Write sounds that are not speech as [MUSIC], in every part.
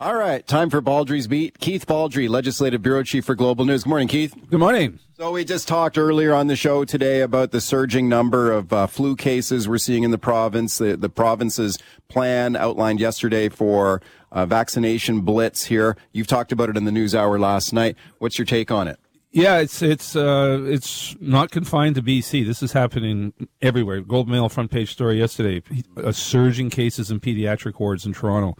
All right, time for Baldrey's Beat. Keith Baldrey, Legislative Bureau Chief for Global News. Good morning, Keith. Good morning. So we just talked earlier on the show today about the surging number of uh, flu cases we're seeing in the province. The, the province's plan outlined yesterday for uh, vaccination blitz here. You've talked about it in the news hour last night. What's your take on it? Yeah, it's it's uh, it's not confined to BC. This is happening everywhere. Globe Mail front page story yesterday: a surging cases in pediatric wards in Toronto.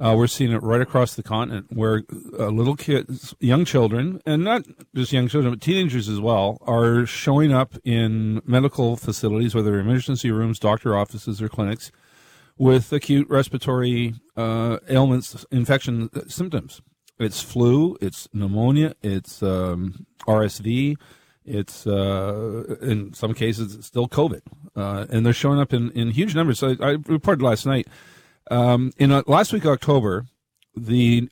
Uh, we're seeing it right across the continent where uh, little kids, young children, and not just young children, but teenagers as well, are showing up in medical facilities, whether emergency rooms, doctor offices, or clinics, with acute respiratory uh, ailments, infection uh, symptoms. It's flu, it's pneumonia, it's um, RSV, it's uh, in some cases it's still COVID, uh, and they're showing up in, in huge numbers. So I, I reported last night um, in uh, last week, October, the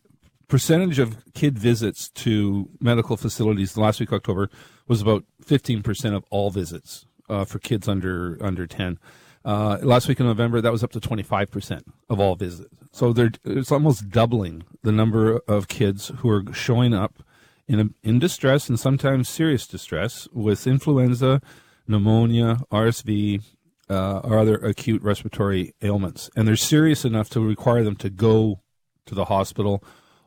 percentage of kid visits to medical facilities last week, October, was about 15% of all visits uh, for kids under under 10. Uh, last week in November, that was up to 25% of all visits. So it's almost doubling the number of kids who are showing up in, a, in distress and sometimes serious distress with influenza, pneumonia, RSV, uh, or other acute respiratory ailments, and they're serious enough to require them to go to the hospital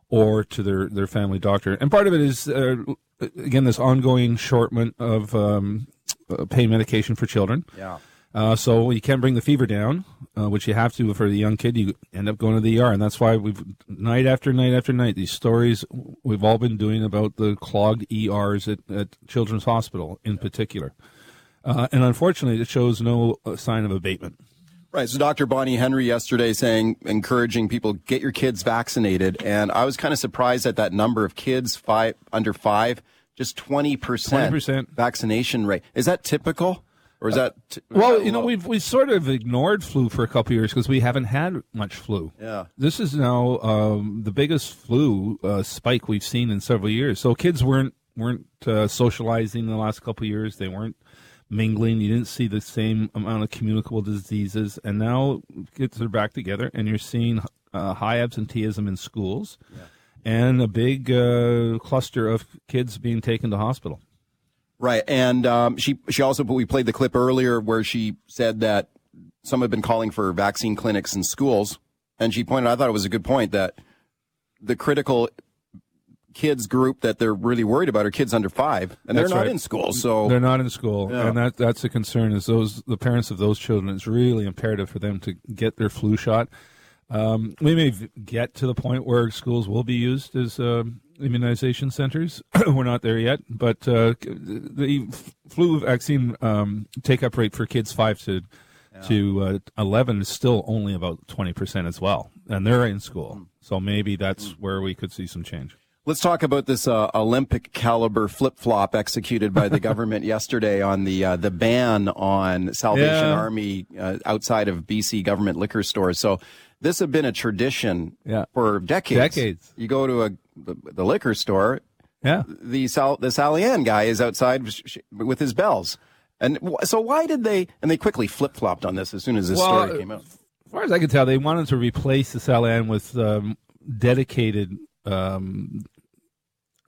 or to their, their family doctor. And part of it is, uh, again, this ongoing shortment of um, uh, pain medication for children. Yeah. Uh, so you can't bring the fever down, uh, which you have to for the young kid. You end up going to the ER, and that's why we've night after night after night these stories we've all been doing about the clogged ERs at, at Children's Hospital in particular. Uh, and unfortunately, it shows no uh, sign of abatement. Right. So Dr. Bonnie Henry yesterday saying, encouraging people, get your kids vaccinated. And I was kind of surprised at that number of kids five under five, just 20%, 20%. vaccination rate. Is that typical? Or is that t- well? You know, we've we sort of ignored flu for a couple years because we haven't had much flu. Yeah, this is now um, the biggest flu uh, spike we've seen in several years. So kids weren't weren't uh, socializing the last couple years. They weren't mingling. You didn't see the same amount of communicable diseases, and now kids are back together, and you're seeing uh, high absenteeism in schools, yeah. and a big uh, cluster of kids being taken to hospital. Right, and um, she she also we played the clip earlier where she said that some have been calling for vaccine clinics in schools, and she pointed. I thought it was a good point that the critical kids group that they're really worried about are kids under five, and that's they're not right. in school. So they're not in school, yeah. and that that's a concern. Is those the parents of those children? It's really imperative for them to get their flu shot. Um, we may get to the point where schools will be used as uh, immunization centers. [CLEARS THROAT] We're not there yet, but uh, the flu vaccine um, take up rate for kids five to yeah. to uh, 11 is still only about 20% as well, and they're in school. Mm. So maybe that's mm. where we could see some change. Let's talk about this uh, Olympic caliber flip flop executed by the [LAUGHS] government yesterday on the uh, the ban on Salvation yeah. Army uh, outside of BC government liquor stores. So this had been a tradition yeah. for decades. Decades. You go to a the, the liquor store. Yeah. The Sal, the Sally Ann guy is outside with his bells. And so why did they? And they quickly flip flopped on this as soon as this well, story came out. As far as I can tell, they wanted to replace the Sally Ann with um, dedicated um,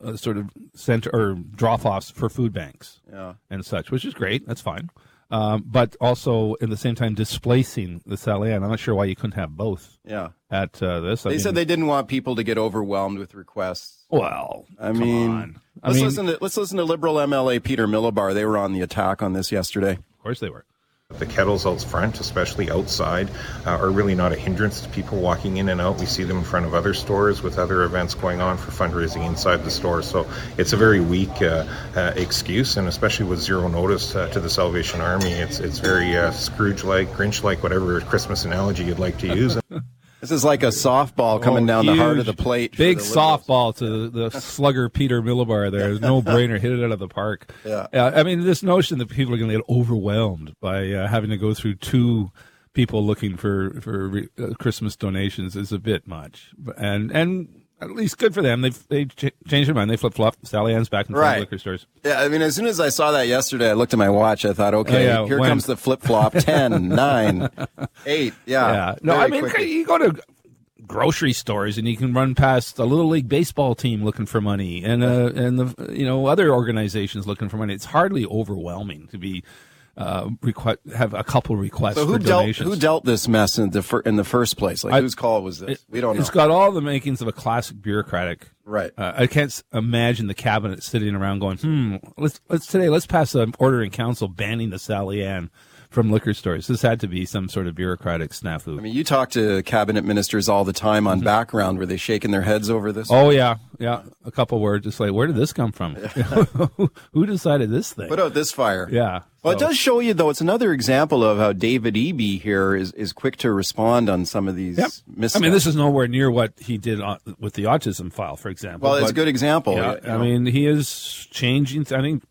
uh, sort of center or drop offs for food banks yeah. and such, which is great. That's fine. Um, but also at the same time displacing the Sally Ann. I'm not sure why you couldn't have both. Yeah. At uh, this, I they mean, said they didn't want people to get overwhelmed with requests. Well, I mean, on. let's mean, listen to let's listen to Liberal MLA Peter Milobar. They were on the attack on this yesterday. Of course, they were. The kettles out front, especially outside, uh, are really not a hindrance to people walking in and out. We see them in front of other stores with other events going on for fundraising inside the store. So it's a very weak uh, uh, excuse, and especially with zero notice uh, to the Salvation Army, it's it's very uh, Scrooge-like, Grinch-like, whatever Christmas analogy you'd like to use. [LAUGHS] This is like a softball coming oh, down huge, the heart of the plate. Big the softball to the slugger Peter Milobar there. No [LAUGHS] brainer. Hit it out of the park. Yeah. Uh, I mean, this notion that people are going to get overwhelmed by uh, having to go through two people looking for for re- uh, Christmas donations is a bit much. And and at least good for them. They've they ch- changed their mind. They flip flop. Sally Ann's back in right. liquor stores. Yeah, I mean, as soon as I saw that yesterday, I looked at my watch. I thought, okay, Oh, yeah, here when? comes the flip flop. [LAUGHS] 10, 9, 8. Yeah. Yeah. No, I mean, quickly. you go to grocery stores, and you can run past a little league baseball team looking for money, and uh, and the you know other organizations looking for money. It's hardly overwhelming to be uh, requ- have a couple requests So who for dealt donations. who dealt this mess in the fir- in the first place? Like I- whose call was this? we don't know. It's got all the makings of a classic bureaucratic. Right. Uh, I can't imagine the cabinet sitting around going, "Hmm, let's let's today let's pass an order in council banning the Sally Ann from liquor stores." This had to be some sort of bureaucratic snafu. I mean, you talk to cabinet ministers all the time on background. Were they shaking their heads over this? Mm-hmm. oh yeah, yeah. A couple words, just like, where did this come from? [LAUGHS] who decided this thing? Put out this fire. yeah. Well, it does show you, though. It's another example of how David Eby here is, is quick to respond on some of these Yep. missteps. I mean, this is nowhere near what he did on, with the autism file, for example. well, it's a good example. Yeah, you I mean, he is changing. I think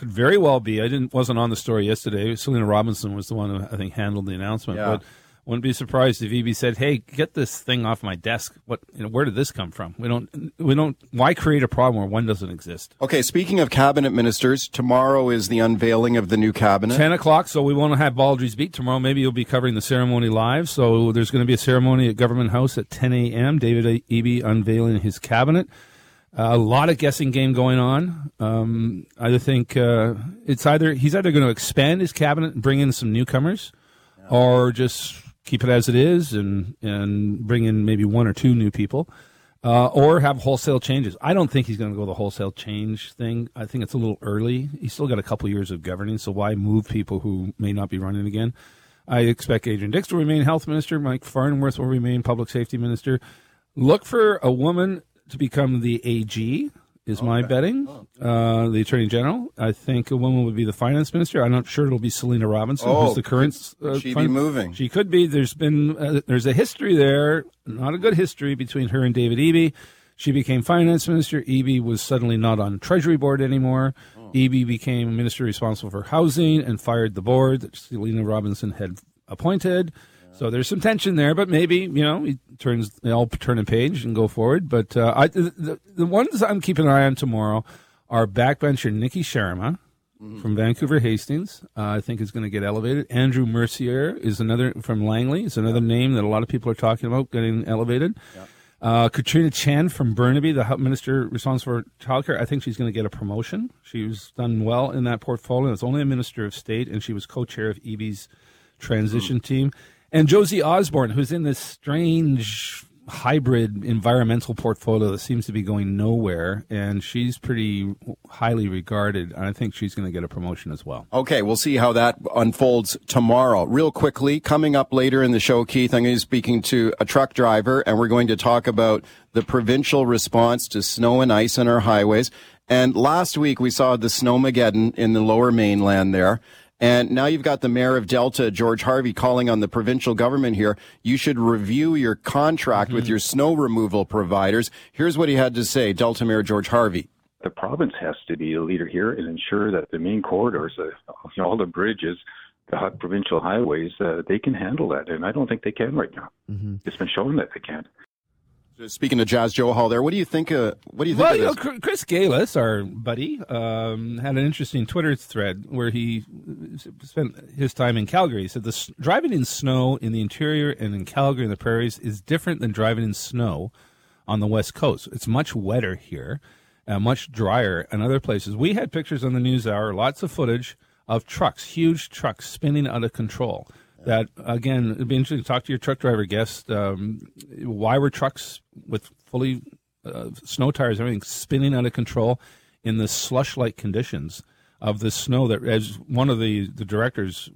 could very well be. I didn't wasn't on the story yesterday. Selina Robinson was the one who I think handled the announcement. Yeah. But wouldn't be surprised if Eby said, "Hey, get this thing off my desk. What? You know, where did this come from? We don't. We don't. Why create a problem where one doesn't exist?" Okay, speaking of cabinet ministers, tomorrow is the unveiling of the new cabinet. 10 o'clock, so we want to have Baldrey's Beat tomorrow. Maybe you'll be covering the ceremony live. So there's going to be a ceremony at Government House at 10 a.m. David Eby unveiling his cabinet. Uh, a lot of guessing game going on. Um, I think uh, it's either he's either going to expand his cabinet and bring in some newcomers, or just keep it as it is and and bring in maybe one or two new people, uh, or have wholesale changes. I don't think he's going to go the wholesale change thing. I think it's a little early. He's still got a couple years of governing, so why move people who may not be running again? I expect Adrian Dix to remain health minister. Mike Farnworth will remain public safety minister. Look for a woman to become the AG. Is my betting uh, the attorney general? I think a woman would be the finance minister. I'm not sure it'll be Selina Robinson, Oh, who's the current. could uh, she be moving? She could be. There's been uh, there's a history there, not a good history between her and David Eby. She became finance minister. Eby was suddenly not on Treasury board anymore. Oh. Eby became minister responsible for housing and fired the board that Selina Robinson had appointed. So there's some tension there, but maybe you know he turns they all turn a page and go forward. But uh, I, the, the ones I'm keeping an eye on tomorrow are backbencher Niki Sharma from Vancouver Hastings. Uh, I think is going to get elevated. Andrew Mercier is another from Langley. Is another name that a lot of people are talking about getting elevated. Uh, Katrina Chen from Burnaby, the health minister responsible for childcare, I think she's going to get a promotion. She's done well in that portfolio. It's only a minister of state, and she was co-chair of Eby's transition team. And Josie Osborne, who's in this strange hybrid environmental portfolio that seems to be going nowhere, and she's pretty highly regarded. And I think she's going to get a promotion as well. Okay, we'll see how that unfolds tomorrow. Real quickly, coming up later in the show, Keith, I'm going to be speaking to a truck driver, and we're going to talk about the provincial response to snow and ice on our highways. And last week we saw the snowmageddon in the lower mainland there. And now you've got the mayor of Delta, George Harvey, calling on the provincial government here. You should review your contract with your snow removal providers. Here's what he had to say, Delta Mayor George Harvey. the province has to be a leader here and ensure that the main corridors, uh, you know, all the bridges, the hi- provincial highways, uh, they can handle that. And I don't think they can right now. It's been shown that they can't. Speaking to Jas Johal there, what do you think? Uh, what do you think Well, of you know, Chris Gailus, our buddy, um, had an interesting Twitter thread where he spent his time in Calgary. He said the driving in snow in the interior and in Calgary and the prairies is different than driving in snow on the west coast. It's much wetter here, uh, much drier in other places. We had pictures on the news hour, lots of footage of trucks, huge trucks spinning out of control. That again, it'd be interesting to talk to your truck driver guest. Um, why were trucks with fully uh, snow tires, everything spinning out of control in the slush-like conditions of the snow that, as one of the, the directors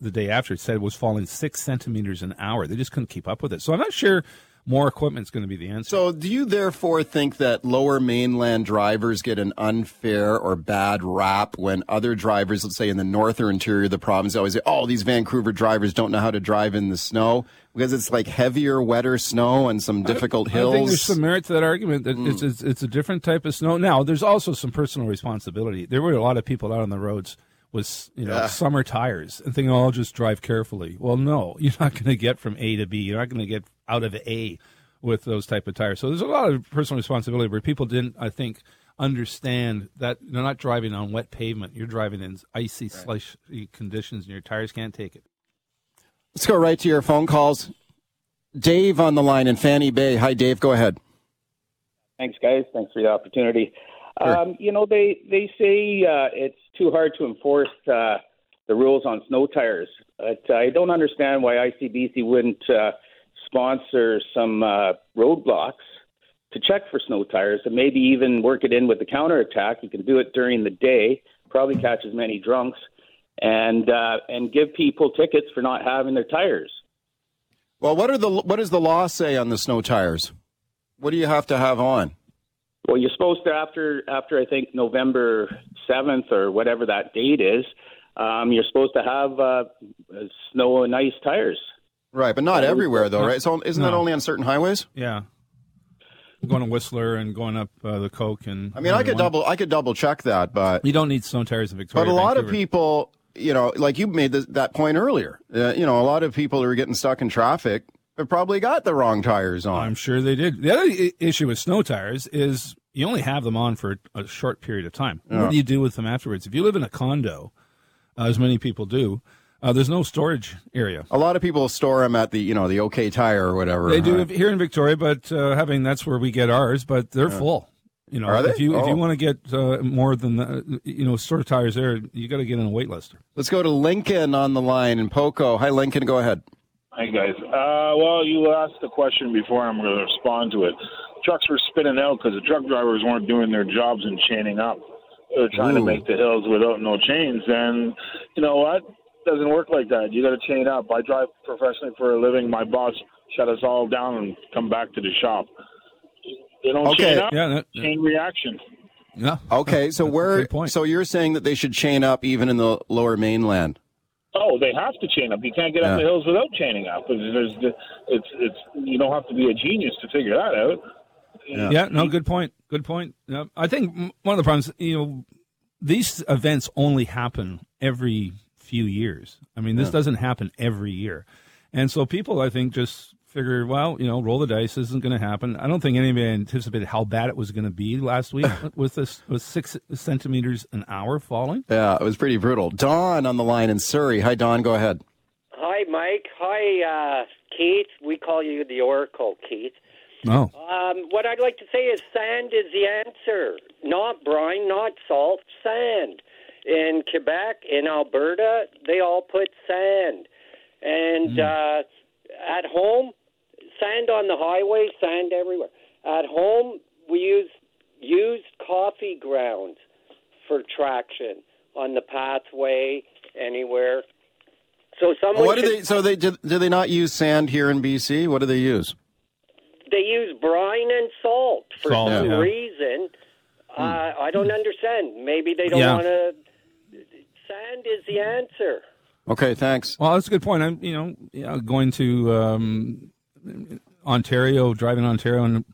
the day after said, was falling six centimeters an hour. They just couldn't keep up with it. So I'm not sure more equipment is going to be the answer. So, do you therefore think that lower mainland drivers get an unfair or bad rap when other drivers, let's say in the north or interior of the province, always say, "Oh, these Vancouver drivers don't know how to drive in the snow because it's like heavier, wetter snow and some difficult hills." I think there's some merit to that argument that it's, hmm. it's it's a different type of snow. Now, there's also some personal responsibility. There were a lot of people out on the roads with you know Yeah. summer tires and thinking, "Oh, I'll just drive carefully." Well, no, [LAUGHS] you're not going to get from A to B. You're not going to get out of A with those type of tires. So there's a lot of personal responsibility where people didn't, I think, understand that you're not driving on wet pavement. You're driving in icy, slushy conditions, and your tires can't take it. Let's go right to your phone calls. Dave on the line in Fanny Bay. Hi, Dave. Go ahead. Thanks, guys. Thanks for the opportunity. Sure. Um, you know, they they say uh, it's too hard to enforce uh, the rules on snow tires, but I don't understand why ICBC wouldn't uh, sponsor some uh, roadblocks to check for snow tires and maybe even work it in with the counterattack. You can do it during the day, probably catch as many drunks, and uh, and give people tickets for not having their tires. Well, what are the what does the law say on the snow tires? What do you have to have on? Well, you're supposed to after after I think November seventh or whatever that date is. Um, you're supposed to have uh, snow and ice tires. Right, but not everywhere though, right? So isn't no. that only on certain highways? Yeah. Going to Whistler and going up uh, the Coq and I mean, I could one. double I could double check that, but you don't need snow tires in Victoria. But a lot Vancouver. of people, you know, like you made this, that point earlier. Uh, you know, a lot of people who are getting stuck in traffic have probably got the wrong tires on. I'm sure they did. The other I- issue with snow tires is you only have them on for a short period of time. Yeah. What do you do with them afterwards? If you live in a condo, uh, as many people do, uh, there's no storage area. A lot of people store them at the, you know, the OK Tire or whatever. They do here in Victoria, but uh, having that's where we get ours. But they're yeah. full. You know, if you oh. if you want to get uh, more than the, you know sort of tires there, you got to get on a wait list. Let's go to Lincoln on the line in Poco. Hi, Lincoln. Go ahead. Hi guys. Uh, well, you asked the question before. I'm going to respond to it. Trucks were spinning out because the truck drivers weren't doing their jobs and chaining up. They're trying Ooh. to make the hills without no chains. And you know what? Doesn't work like that. You got to chain up. I drive professionally for a living. My boss shut us all down and come back to the shop. They don't okay. chain up. Yeah, that, chain reaction. Yeah. Okay. So where? So you're saying that they should chain up even in the lower mainland? Oh, they have to chain up. You can't get yeah. up the hills without chaining up. There's, it's, it's, you don't have to be a genius to figure that out. Yeah. yeah no, good point. Good point. Yeah. I think one of the problems, you know, these events only happen every few years. I mean, this yeah. doesn't happen every year. And so people, I think, just figure, well, you know, roll the dice. This isn't going to happen. I don't think anybody anticipated how bad it was going to be last week [LAUGHS] with this with six centimeters an hour falling. Yeah, it was pretty brutal. Don on the line in Surrey. Hi, Don. Go ahead. Hi, Mike. Hi, uh, Keith. We call you the Oracle, Keith. No. Oh. Um, what I'd like to say is sand is the answer. Not brine, not salt, sand in Quebec, in Alberta, they all put sand. And mm. uh, at home, sand on the highway, sand everywhere. At home, we use used coffee grounds for traction on the pathway anywhere. So someone. What do they? So they do, do they not use sand here in BC? What do they use? They use brine and salt for salt, some yeah. reason. Uh, hmm. I don't understand. Maybe they don't yeah. want to Sand is the answer. Okay, thanks. Well, that's a good point. I'm, you know, yeah, going to um, Ontario, driving Ontario, and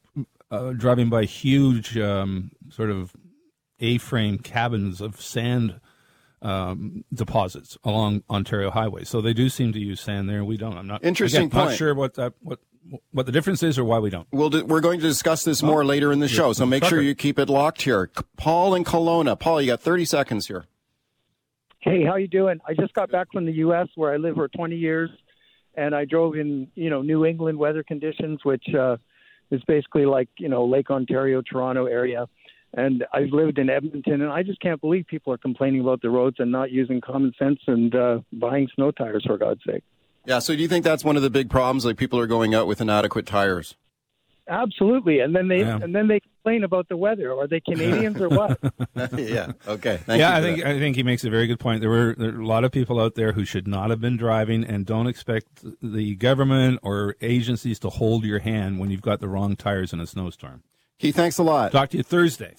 uh, driving by huge um, sort of A-frame cabins of sand um, deposits along Ontario Highway. So they do seem to use sand there. We don't. I'm not interesting. Again, not sure what that what what the difference is or why we don't. We'll do, we're going to discuss this more later in the show. So make sure you keep it locked here. Paul and Kelowna. Paul, you got 30 seconds here. Hey, how you doing? I just got back from the U.S. where I lived for 20 years, and I drove in you know New England weather conditions, which uh, is basically like you know Lake Ontario, Toronto area. And I've lived in Edmonton, and I just can't believe people are complaining about the roads and not using common sense and uh, buying snow tires for God's sake. Yeah. So do you think that's one of the big problems? Like people are going out with inadequate tires. Absolutely, and then they yeah. and then they complain about the weather. Are they Canadians or what? [LAUGHS] yeah. Okay. Thank yeah, I think that. I think he makes a very good point. There were, there were a lot of people out there who should not have been driving, and don't expect the government or agencies to hold your hand when you've got the wrong tires in a snowstorm. Keith, thanks a lot. Talk to you Thursday.